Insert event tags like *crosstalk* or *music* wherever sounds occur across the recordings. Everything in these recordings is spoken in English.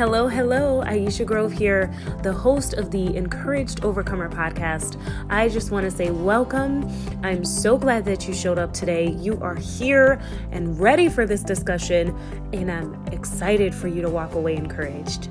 Hello, hello, Aisha Grove here, the host of the Encouraged Overcomer podcast. I just want to say welcome. I'm so glad that you showed up today. You are here and ready for this discussion, and I'm excited for you to walk away encouraged.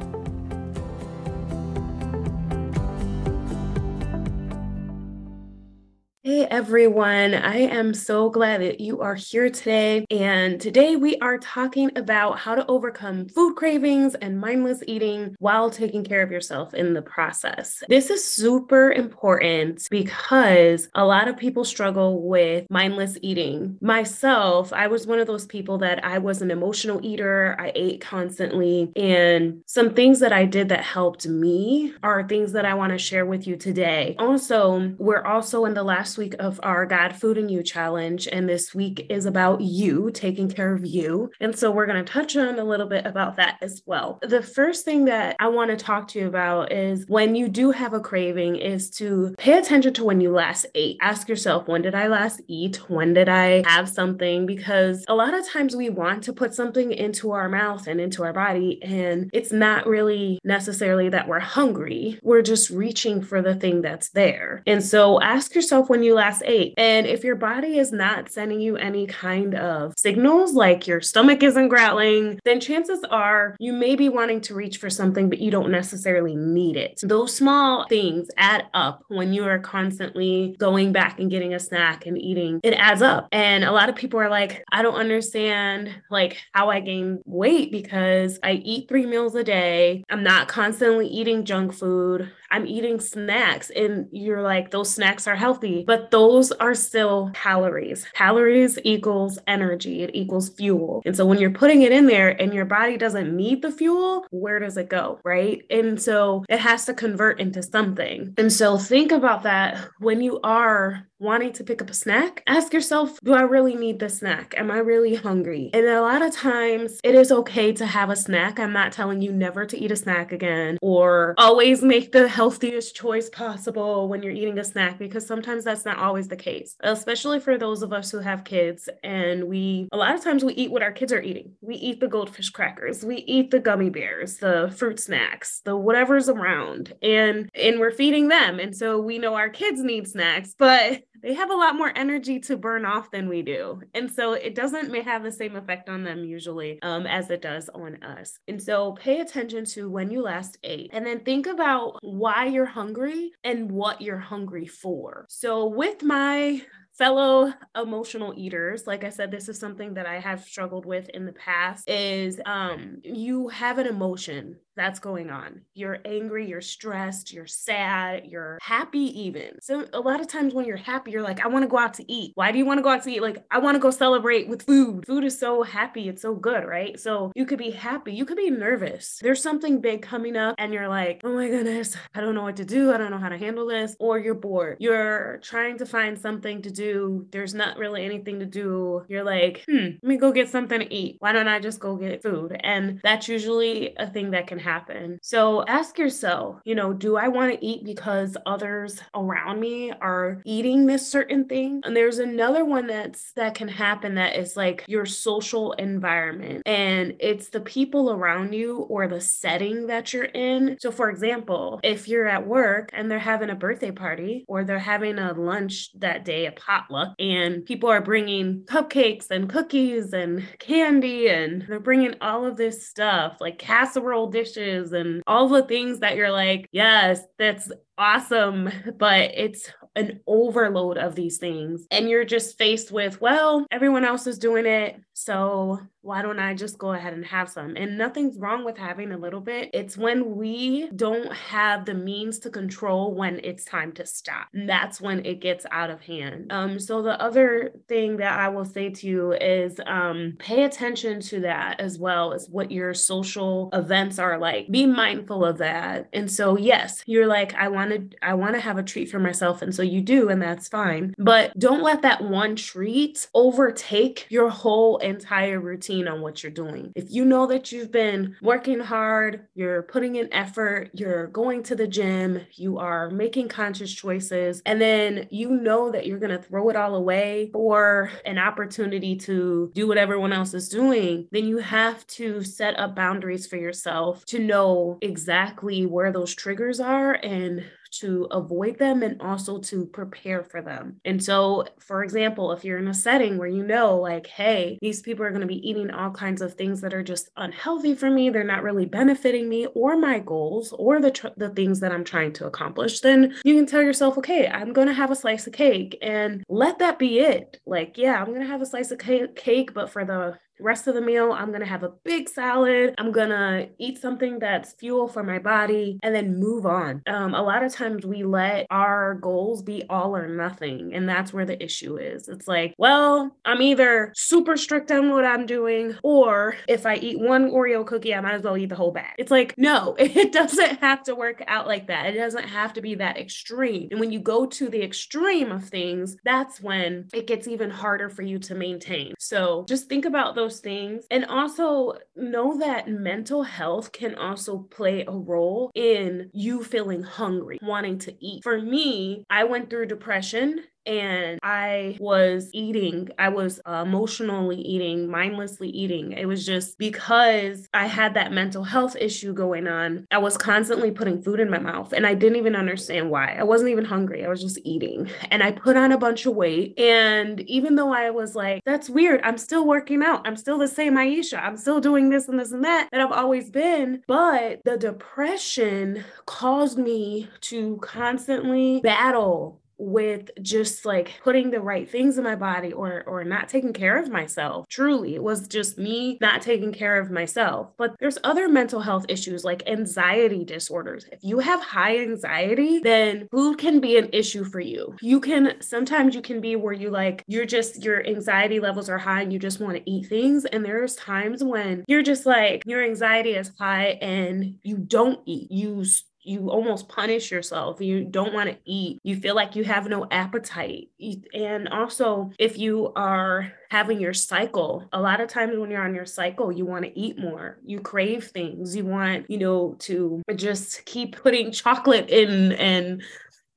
Everyone, I am so glad that you are here today. And today we are talking about how to overcome food cravings and mindless eating while taking care of yourself in the process. This is super important because a lot of people struggle with mindless eating. Myself, I was one of those people that I was an emotional eater, I ate constantly. And some things that I did that helped me are things that I want to share with you today. Also, we're also in the last week of our God Food and You challenge. And this week is about you, taking care of you. And so we're going to touch on a little bit about that as well. The first thing that I want to talk to you about is when you do have a craving, is to pay attention to when you last ate. Ask yourself, when did I last eat? When did I have something? Because a lot of times we want to put something into our mouth and into our body, and it's not really necessarily that we're hungry. We're just reaching for the thing that's there. And so ask yourself when you you ate. And if your body is not sending you any kind of signals, like your stomach isn't growling, then chances are you may be wanting to reach for something, but you don't necessarily need it. Those small things add up when you are constantly going back and getting a snack and eating. It adds up. And a lot of people are like, I don't understand like how I gain weight because I eat three meals a day. I'm not constantly eating junk food. I'm eating snacks. And you're like, those snacks are healthy, but those are still calories. Calories equals energy, it equals fuel. And so when you're putting it in there and your body doesn't need the fuel, where does it go? Right. And so it has to convert into something. And so think about that when you are wanting to pick up a snack, ask yourself, do I really need the snack? Am I really hungry? And a lot of times it is okay to have a snack. I'm not telling you never to eat a snack again or always make the healthiest choice possible when you're eating a snack because sometimes that's not always the case, especially for those of us who have kids. And we, a lot of times we eat what our kids are eating. We eat the goldfish crackers, we eat the gummy bears, the fruit snacks, the whatever's around, and and we're feeding them. And so we know our kids need snacks, but they have a lot more energy to burn off than we do. And so it doesn't may have the same effect on them usually um, as it does on us. And so pay attention to when you last ate and then think about why you're hungry and what you're hungry for. So with my fellow emotional eaters like i said this is something that i have struggled with in the past is um you have an emotion that's going on. You're angry, you're stressed, you're sad, you're happy, even. So, a lot of times when you're happy, you're like, I want to go out to eat. Why do you want to go out to eat? Like, I want to go celebrate with food. Food is so happy, it's so good, right? So, you could be happy, you could be nervous. There's something big coming up, and you're like, oh my goodness, I don't know what to do. I don't know how to handle this. Or you're bored. You're trying to find something to do. There's not really anything to do. You're like, hmm, let me go get something to eat. Why don't I just go get food? And that's usually a thing that can happen. So ask yourself, you know, do I want to eat because others around me are eating this certain thing? And there's another one that's that can happen that is like your social environment and it's the people around you or the setting that you're in. So for example, if you're at work and they're having a birthday party or they're having a lunch that day, a potluck, and people are bringing cupcakes and cookies and candy and they're bringing all of this stuff like casserole dishes and all the things that you're like, yes, that's awesome, but it's an overload of these things. And you're just faced with, well, everyone else is doing it. So why don't I just go ahead and have some? And nothing's wrong with having a little bit. It's when we don't have the means to control when it's time to stop. That's when it gets out of hand. Um, so the other thing that I will say to you is um, pay attention to that as well as what your social events are like. Be mindful of that. And so yes, you're like, I want to, I want to have a treat for myself. And so you do, and that's fine. But don't let that one treat overtake your whole entire routine on what you're doing. If you know that you've been working hard, you're putting in effort, you're going to the gym, you are making conscious choices, and then you know that you're going to throw it all away for an opportunity to do what everyone else is doing, then you have to set up boundaries for yourself to know exactly where those triggers are and to avoid them and also to prepare for them. And so, for example, if you're in a setting where you know, like, hey, these people are going to be eating all kinds of things that are just unhealthy for me, they're not really benefiting me or my goals or the, tr- the things that I'm trying to accomplish, then you can tell yourself, okay, I'm going to have a slice of cake and let that be it. Like, yeah, I'm going to have a slice of cake, but for the rest of the meal, I'm to have a big salad. I'm to eat something that's fuel for my body and then move on. Um, a lot of times we let our goals be all or nothing. And that's where the issue is. It's like, well, I'm either super strict on what I'm doing, or if I eat one Oreo cookie, I might as well eat the whole bag. It's like, no, *laughs* it doesn't have to work out like that. It doesn't have to be that extreme. And when you go to the extreme of things, that's when it gets even harder for you to maintain. So just think about those those things. And also know that mental health can also play a role in you feeling hungry, wanting to eat. For me, I went through depression and I was eating, I was emotionally eating, mindlessly eating. It was just because I had that mental health issue going on. I was constantly putting food in my mouth and I didn't even understand why. I wasn't even hungry. I was just eating. And I put on a bunch of weight. And even though I was like, that's weird, I'm still working out. I'm still the same Aisha. I'm still doing this and this and that that I've always been. But the depression caused me to constantly battle with just like putting the right things in my body or or not taking care of myself. Truly it was just me not taking care of myself. But there's other mental health issues like anxiety disorders. If you have high anxiety then food can be an issue for you? You can sometimes you can be where you like you're just your anxiety levels are high and you just want to eat things. And there's times when you're just like your anxiety is high and you don't eat. You you almost punish yourself. You don't want to eat. You feel like you have no appetite. And also, if you are having your cycle, a lot of times when you're on your cycle, you want to eat more. You crave things. You want, you know, to just keep putting *laughs* chocolate in and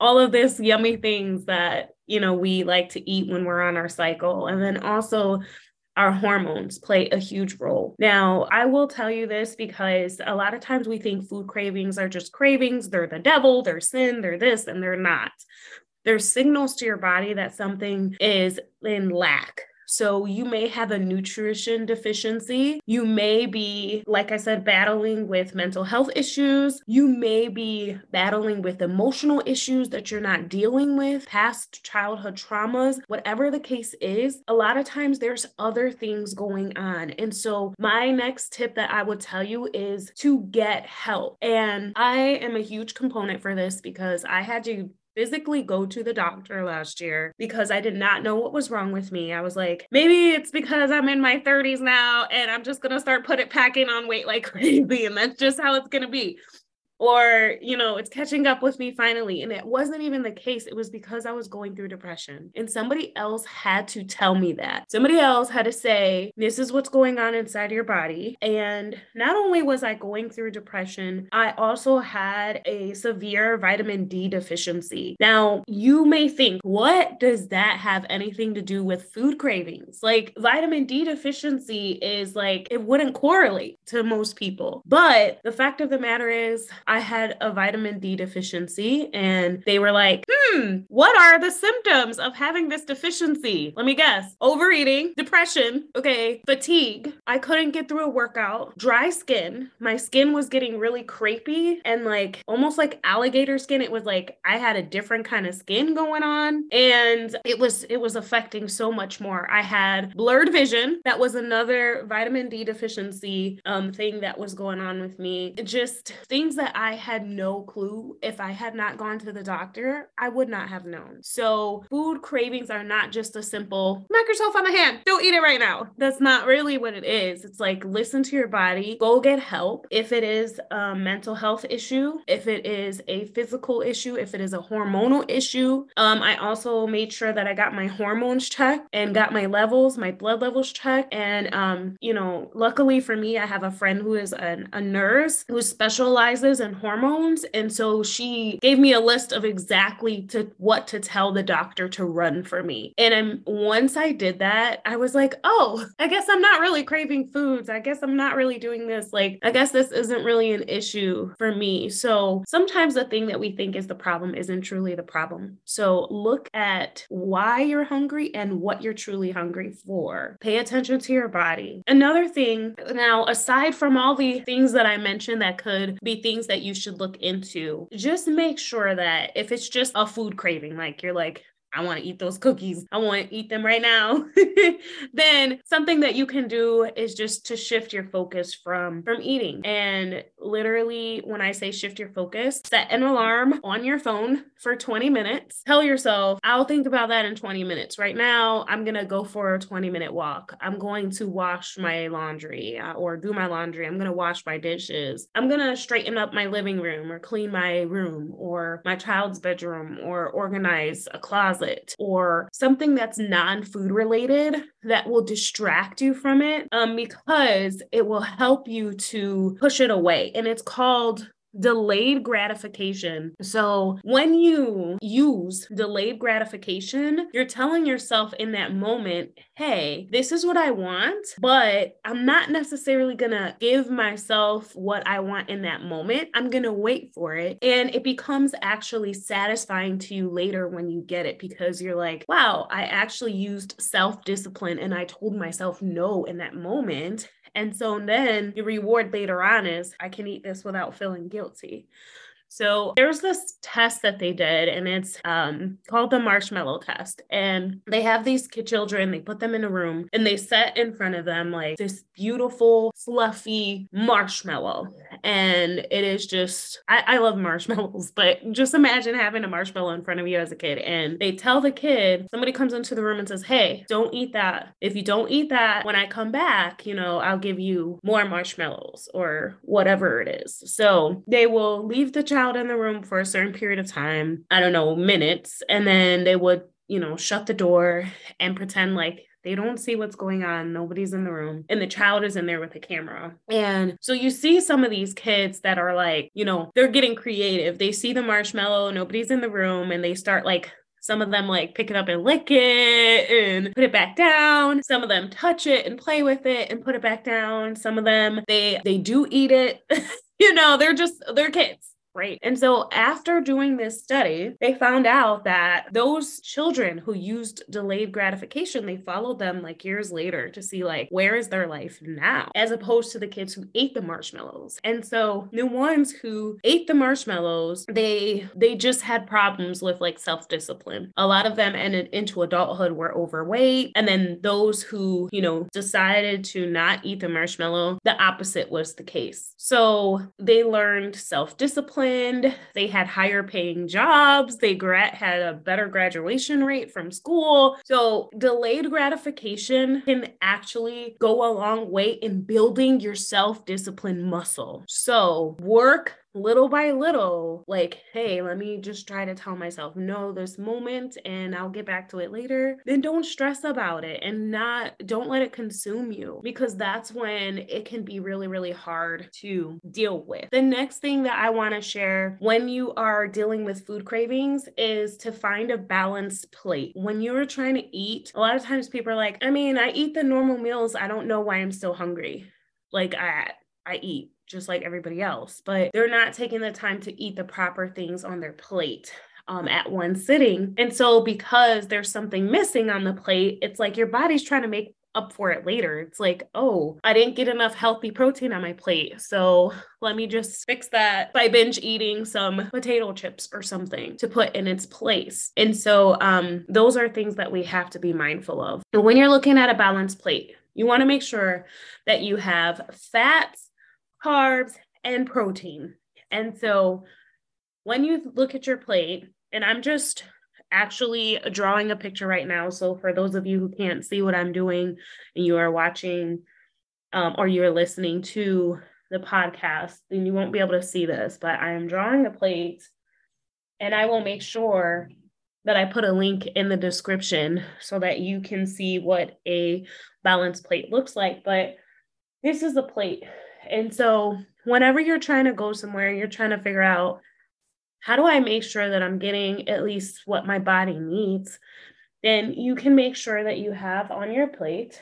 all of this yummy things that you know we like to eat when we're on our cycle and then also our hormones play a huge role. Now, I will tell you this because a lot of times we think food cravings are just cravings, they're the devil, they're sin, they're this, and they're not. There's signals to your body that something is in lack so you may have a nutrition deficiency. You may be, like I said, battling with mental health issues. You may be battling with emotional issues that you're not dealing with, past childhood traumas, whatever the case is. A lot of times there's other things going on. And so my next tip that I would tell you is to get help. And I am a huge component for this because I had to physically go to the doctor last year because I did not know what was wrong with me. I was like, maybe it's because I'm in my 30s now and I'm just going to start putting packing on weight like *laughs* crazy and that's just how it's going to be or you know it's catching up with me finally and it wasn't even the case it was because i was going through depression and somebody else had to tell me that. Somebody else had to say this is what's going on inside your body and not only was i going through depression i also had a severe vitamin d deficiency. Now you may think what does that have anything to do with food cravings? Like vitamin d deficiency is like it wouldn't correlate to most people but the fact of the matter is I had a vitamin D deficiency, and they were like, hmm, what are the symptoms of having this deficiency? Let me guess overeating, depression, okay, fatigue. I couldn't get through a workout, dry skin. My skin was getting really crepey and like almost like alligator skin. It was like I had a different kind of skin going on, and it was it was affecting so much more. I had blurred vision. That was another vitamin D deficiency um, thing that was going on with me. Just things that I had no clue if I had not gone to the doctor, I would not have known. So, food cravings are not just a simple smack yourself on the hand, don't eat it right now. That's not really what it is. It's like listen to your body, go get help. If it is a mental health issue, if it is a physical issue, if it is a hormonal issue, um, I also made sure that I got my hormones checked and got my levels, my blood levels checked. And, um, you know, luckily for me, I have a friend who is an, a nurse who specializes in hormones. And so she gave me a list of exactly to what to tell the doctor to run for me. And I'm, once I did that, I was like, oh, I guess I'm not really craving foods. I guess I'm not really doing this. Like, I guess this isn't really an issue for me. So sometimes the thing that we think is the problem isn't truly the problem. So look at why you're hungry and what you're truly hungry for. Pay attention to your body. Another thing, now, aside from all the things that I mentioned that could be things that you should look into, just make sure that if it's just a food craving, like you're like, I want to eat those cookies. I want to eat them right now. *laughs* then something that you can do is just to shift your focus from from eating. And literally when I say shift your focus, set an alarm on your phone for 20 minutes. Tell yourself, I'll think about that in 20 minutes. Right now, I'm going to go for a 20 minute walk. I'm going to wash my laundry uh, or do my laundry. I'm going to wash my dishes. I'm going to straighten up my living room or clean my room or my child's bedroom or organize a closet closet or something that's non food related that will distract you from it um, because it will help you to push it away. And it's called delayed gratification. So, when you use delayed gratification, you're telling yourself in that moment, hey, this is what I want, but I'm not necessarily going to give myself what I want in that moment. I'm going to wait for it. And it becomes actually satisfying to you later when you get it because you're like, wow, I actually used self discipline and I told myself no in that moment. And so then the reward later on is I can eat this without feeling guilty. So there's this test that they did, and it's um, called the marshmallow test. And they have these children, they put them in a room, and they set in front of them like this beautiful, fluffy marshmallow. And it is just, I, I love marshmallows, *laughs* but just imagine having a marshmallow in front of you as a kid. And they tell the kid, somebody comes into the room and says, Hey, don't eat that. If you don't eat that, when I come back, you know, I'll give you more marshmallows or whatever it is. So they will leave the child out in the room for a certain period of time, I don't know, minutes, and then they would, you know, shut the door and pretend like they don't see what's going on. Nobody's in the room. And the child is in there with a camera. And so you see some of these kids that are like, you know, they're getting creative. They see the marshmallow, nobody's in the room, and they start like some of them like pick it up and lick it and put it back down. Some of them touch it and play with it and put it back down. Some of them they they do eat it. *laughs* you know, they're just they're kids Right. And so after doing this study, they found out that those children who used delayed gratification, they followed them like years later to see like where is their life now, as opposed to the kids who ate the marshmallows. And so the ones who ate the marshmallows, they they just had problems with like self-discipline. A lot of them ended into adulthood were overweight. And then those who, you know, decided to not eat the marshmallow, the opposite was the case. So they learned self-discipline disciplined, they had higher paying jobs, they gra- had a better graduation rate from school. So, delayed gratification can actually go a long way in building your self discipline muscle. So, work little by little, like, hey, let me just try to tell myself no this moment and I'll get back to it later, then don't stress about it and not, don't let it consume you because that's when it can be really, really hard to deal with. The next thing that I want to share when you are dealing with food cravings is to find a balanced plate. When you're trying to eat, a lot of times people are like, I mean, I eat the normal meals, I don't know why I'm still hungry. Like, I, I eat just like everybody else, but they're not taking the time to eat the proper things on their plate. Um, at one sitting. And so, because there's something missing on the plate, it's like your body's trying to make up for it later. It's like, oh, I didn't get enough healthy protein on my plate. So let me just fix that by binge eating some potato chips or something to put in its place. And so um, those are things that we have to be mindful of. And when you're looking at a balanced plate, you want to make sure that you have fats, carbs, and protein. And so when you look at your plate, and I'm just actually drawing a picture right now. So for those of you who can't see what I'm doing and you are watching um, or you're listening to the podcast, then you won't be able to see this. But I am drawing a plate and I will make sure that I put a link in the description so that you can see what a balanced plate looks like. But this is a plate. And so whenever you're trying to go somewhere you're trying to figure out how do I make sure that I'm getting at least what my body needs, then you can make sure that you have on your plate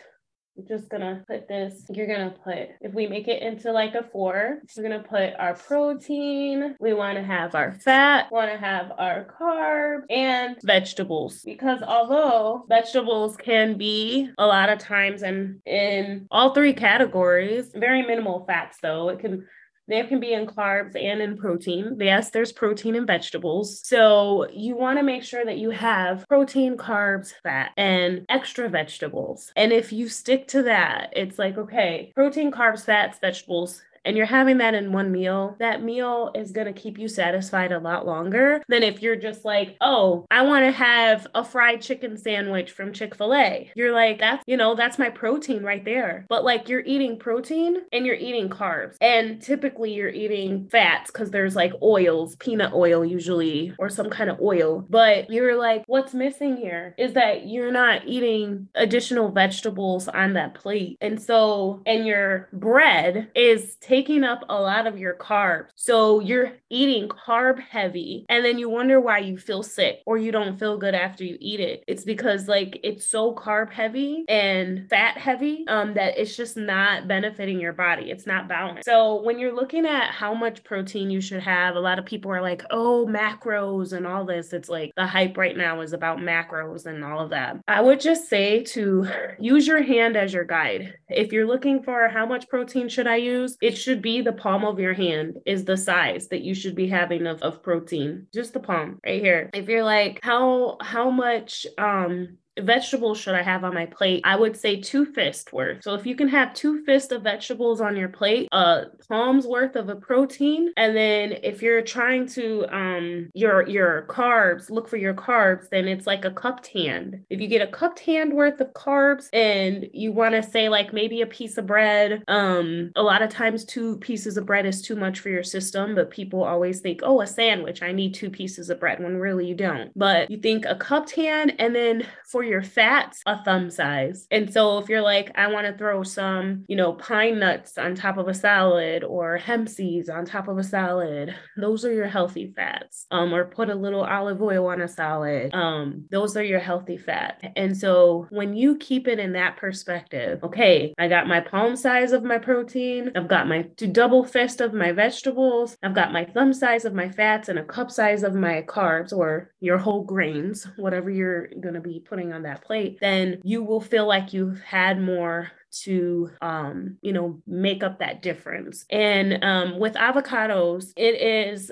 just gonna put this, you're gonna put, if we make it into like a four, we're gonna put our protein, we wanna have our fat, wanna have our carb and vegetables. Because although vegetables can be a lot of times and in all three categories, very minimal fats though, it can they can be in carbs and in protein. Yes, there's protein in vegetables. So you want to make sure that you have protein, carbs, fat, and extra vegetables. And if you stick to that, it's like, okay, protein, carbs, fats, vegetables, and you're having that in one meal, that meal is going to keep you satisfied a lot longer than if you're just like, oh, I want to have a fried chicken sandwich from Chick fil A. You're like, that's, you know, that's my protein right there. But like you're eating protein and you're eating carbs. And typically you're eating fats because there's like oils, peanut oil usually, or some kind of oil. But you're like, what's missing here is that you're not eating additional vegetables on that plate. And so, and your bread is taking up a lot of your carbs. So you're eating carb heavy and then you wonder why you feel sick or you don't feel good after you eat it. It's because like it's so carb heavy and fat heavy um, that it's just not benefiting your body. It's not balanced. So when you're looking at how much protein you should have, a lot of people are like, oh, macros and all this. It's like the hype right now is about macros and all of that. I would just say to use your hand as your guide. If you're looking for how much protein should I use, it should be the palm of your hand is the size that you should be having of, of protein. Just the palm right here. If you're like how how much um vegetables should I have on my plate? I would say two fist worth. So if you can have two fists of vegetables on your plate, a palm's worth of a protein, and then if you're trying to um your your carbs, look for your carbs, then it's like a cupped hand. If you get a cupped hand worth of carbs and you want to say like maybe a piece of bread, um a lot of times two pieces of bread is too much for your system, but people always think, "Oh, a sandwich, I need two pieces of bread," when really you don't. But you think a cupped hand and then for your fats a thumb size. And so if you're like, I want to throw some, you know, pine nuts on top of a salad or hemp seeds on top of a salad, those are your healthy fats. Um, or put a little olive oil on a salad. Um, those are your healthy fat. And so when you keep it in that perspective, okay, I got my palm size of my protein, I've got my to double fist of my vegetables, I've got my thumb size of my fats and a cup size of my carbs or your whole grains, whatever you're going to be putting on that plate, then you will feel like you've had more to um you know make up that difference. And um with avocados it is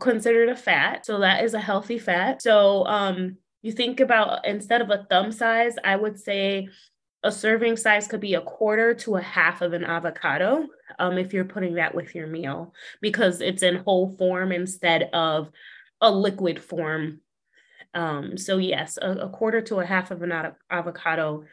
considered a fat so that is a healthy fat. So um you think about instead of a thumb size i would say a serving size could be a quarter to a half of an avocado um, if you're putting that with your meal because it's in whole form instead of a liquid form um, so yes, a, a, quarter to a half of an avocado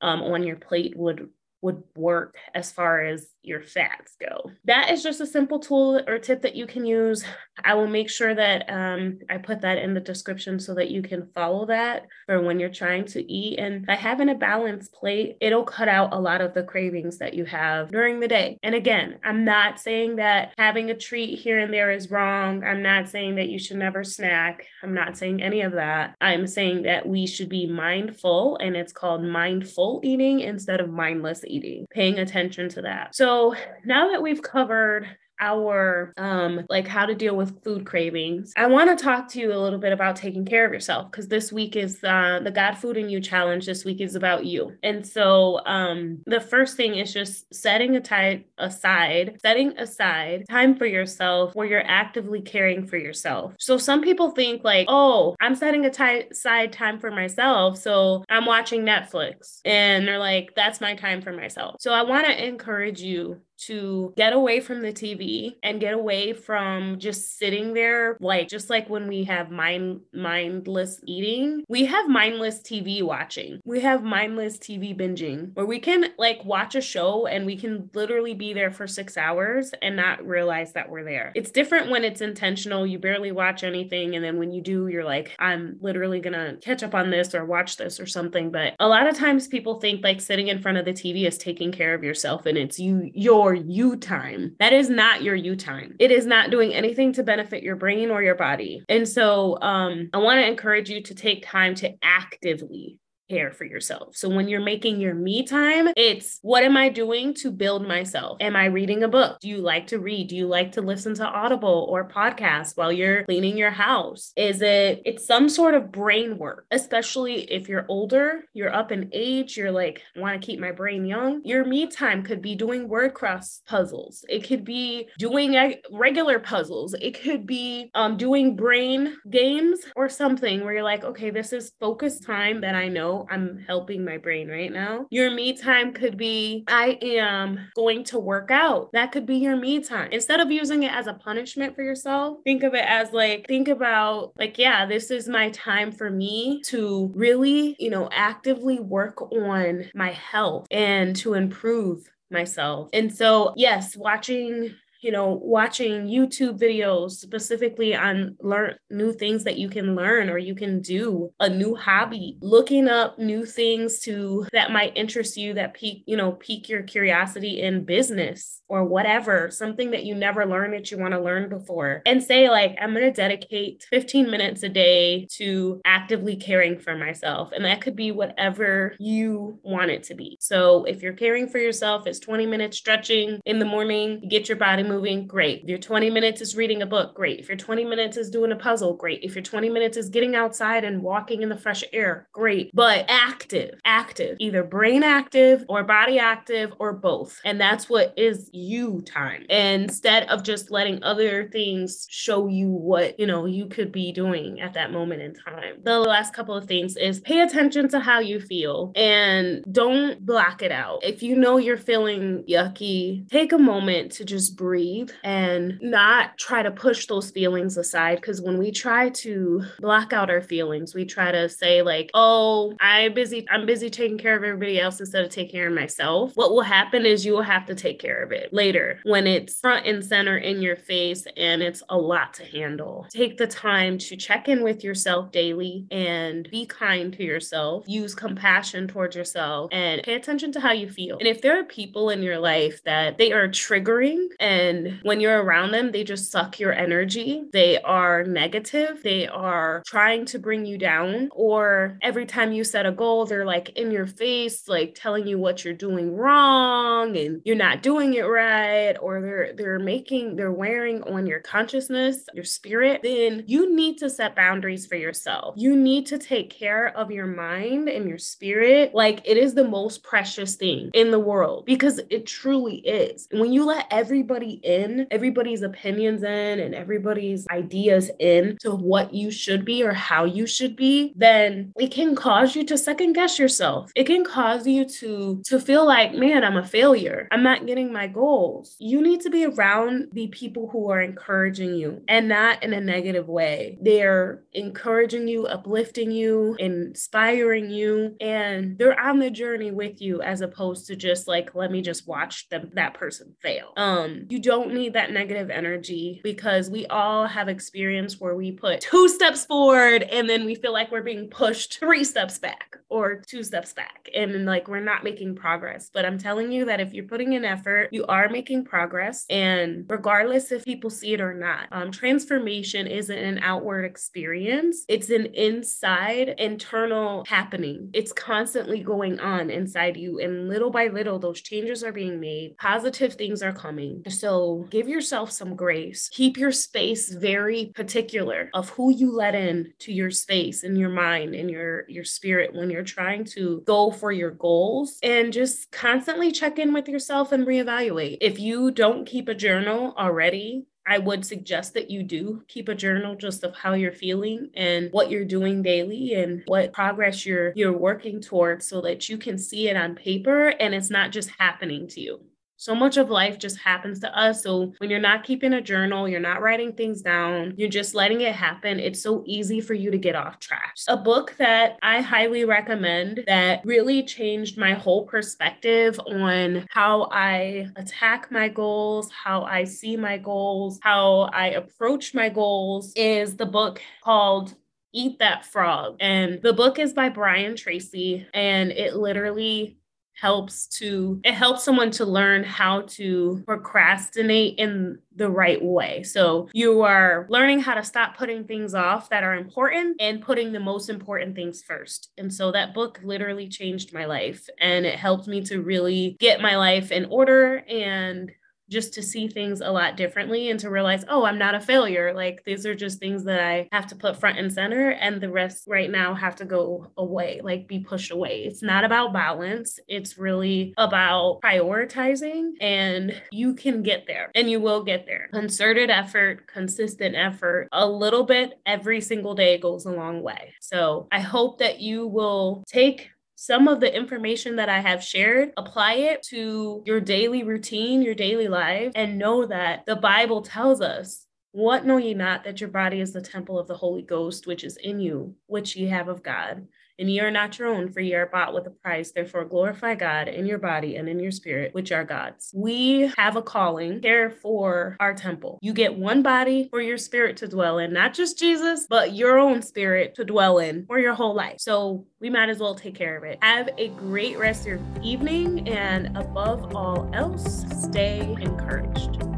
um, on your plate would would work as far as your fats go. That is just a simple tool or tip that you can use. I will make sure that um, I put that in the description so that you can follow that for when you're trying to eat. And by having a balanced plate, it'll cut out a lot of the cravings that you have during the day. And again, I'm not saying that having a treat here and there is wrong. I'm not saying that you should never snack. I'm not saying any of that. I'm saying that we should be mindful, and it's called mindful eating instead of mindless eating, paying attention to that. So so now that we've covered our um like how to deal with food cravings. I want to talk to you a little bit about taking care of yourself because this week is uh, the god food and you challenge this week is about you. And so um the first thing is just setting a time aside setting aside time for yourself where you're actively caring for yourself. So some people think like oh i'm setting aside time for myself so i'm watching netflix and they're like that's my time for myself. So i want to encourage you to get away from the TV and get away from just sitting there like just like when we have mind mindless eating, we have mindless TV watching. We have mindless TV binging where we can like watch a show and we can literally be there for 6 hours and not realize that we're there. It's different when it's intentional. You barely watch anything and then when you do you're like I'm literally going to catch up on this or watch this or something, but a lot of times people think like sitting in front of the TV is taking care of yourself and it's you your you time. That is not your you time. It is not doing anything to benefit your brain or your body. And so um, I want to encourage you to take time to actively care for yourself. So when you're making your me time, it's what am I doing to build myself? Am I reading a book? Do you like to read? Do you like to listen to Audible or podcasts while you're cleaning your house? Is it it's some sort of brain work, especially if you're older, you're up in age, you're like I want to keep my brain young. Your me time could be doing word cross puzzles. It could be doing regular puzzles. It could be um, doing brain games or something where you're like, okay, this is focused time that I know I'm helping my brain right now. Your me time could be I am going to work out. That could be your me time. Instead of using it as a punishment for yourself, think of it as like, think about, like, yeah, this is my time for me to really, you know, actively work on my health and to improve myself. And so, yes, watching you know, watching YouTube videos specifically on learn new things that you can learn or you can do, a new hobby, looking up new things to that might interest you that pique, you know, pique your curiosity in business or whatever, something that you never learned that you want to learn before. And say like I'm going to dedicate 15 minutes a day to actively caring for myself. And that could be whatever you want it to be. So if you're caring for yourself, it's 20 minutes stretching in the morning, get your body moving, great. If your 20 minutes is reading a book, great. If your 20 minutes is doing a puzzle, great. If your 20 minutes is getting outside and walking in the fresh air, great. But active, active, either brain active or body active or both. And that's what is you time instead of just letting other things show you what, you know, you could be doing at that moment in time. The last couple of things is pay attention to how you feel and don't block it out. If you know you're feeling yucky, take a moment to just breathe and not try to push those feelings aside. Because when we try to block out our feelings, we try to say, like, oh, I'm busy, I'm busy taking care of everybody else instead of taking care of myself. What will happen is you will have to take care of it later when it's front and center in your face and it's a lot to handle. Take the time to check in with yourself daily and be kind to yourself. Use compassion towards yourself and pay attention to how you feel. And if there are people in your life that they are triggering and and when you're around them, they just suck your energy. They are negative. They are trying to bring you down. Or every time you set a goal, they're like in your face, like telling you what you're doing wrong and you're not doing it right. Or they're they're making, they're wearing on your consciousness, your spirit. Then you need to set boundaries for yourself. You need to take care of your mind and your spirit. Like it is the most precious thing in the world because it truly is. When you let everybody in, everybody's opinions in, and everybody's ideas in to what you should be or how you should be, then it can cause you to second guess yourself. It can cause you to to feel like, man, I'm a failure. I'm not getting my goals. You need to be around the people who are encouraging you and not in a negative way. They're encouraging you, uplifting you, inspiring you, and they're on the journey with you as opposed to just like, let me just watch them that person fail. Um, you don't need that negative energy because we all have experience where we put two steps forward and then we feel like we're being pushed three steps back or two steps back and like we're not making progress. But I'm telling you that if you're putting in effort, you are making progress. And regardless if people see it or not, um, transformation isn't an outward experience, it's an inside internal happening. It's constantly going on inside you. And little by little, those changes are being made, positive things are coming. So so give yourself some grace. Keep your space very particular of who you let in to your space and your mind and your your spirit when you're trying to go for your goals and just constantly check in with yourself and reevaluate. If you don't keep a journal already, I would suggest that you do keep a journal just of how you're feeling and what you're doing daily and what progress you're you're working towards so that you can see it on paper and it's not just happening to you. So much of life just happens to us. So when you're not keeping a journal, you're not writing things down, you're just letting it happen, it's so easy for you to get off track. A book that I highly recommend that really changed my whole perspective on how I attack my goals, how I see my goals, how I approach my goals is the book called Eat That Frog. And the book is by Brian Tracy, and it literally helps to it helps someone to learn how to procrastinate in the right way. So you are learning how to stop putting things off that are important and putting the most important things first. And so that book literally changed my life and it helped me to really get my life in order and just to see things a lot differently and to realize, oh, I'm not a failure. Like these are just things that I have to put front and center, and the rest right now have to go away, like be pushed away. It's not about balance, it's really about prioritizing, and you can get there and you will get there. Concerted effort, consistent effort, a little bit every single day goes a long way. So I hope that you will take some of the information that I have shared, apply it to your daily routine, your daily life, and know that the Bible tells us what know ye not that your body is the temple of the Holy Ghost, which is in you, which ye have of God, and ye are not your own, for ye are bought with a price. Therefore, glorify God in your body and in your spirit, which are God's. We have a calling, care for our temple. You get one body for your spirit to dwell in, not just Jesus, but your own spirit to dwell in for your whole life. So we might as well take care of it. Have a great rest of your evening, and above all else, stay encouraged.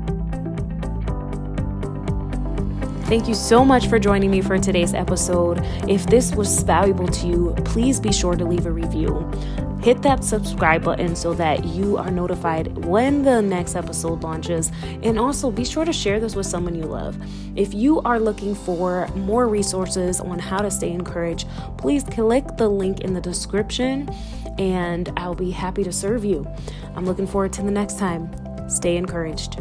Thank you so much for joining me for today's episode. If this was valuable to you, please be sure to leave a review. Hit that subscribe button so that you are notified when the next episode launches. And also be sure to share this with someone you love. If you are looking for more resources on how to stay encouraged, please click the link in the description and I'll be happy to serve you. I'm looking forward to the next time. Stay encouraged.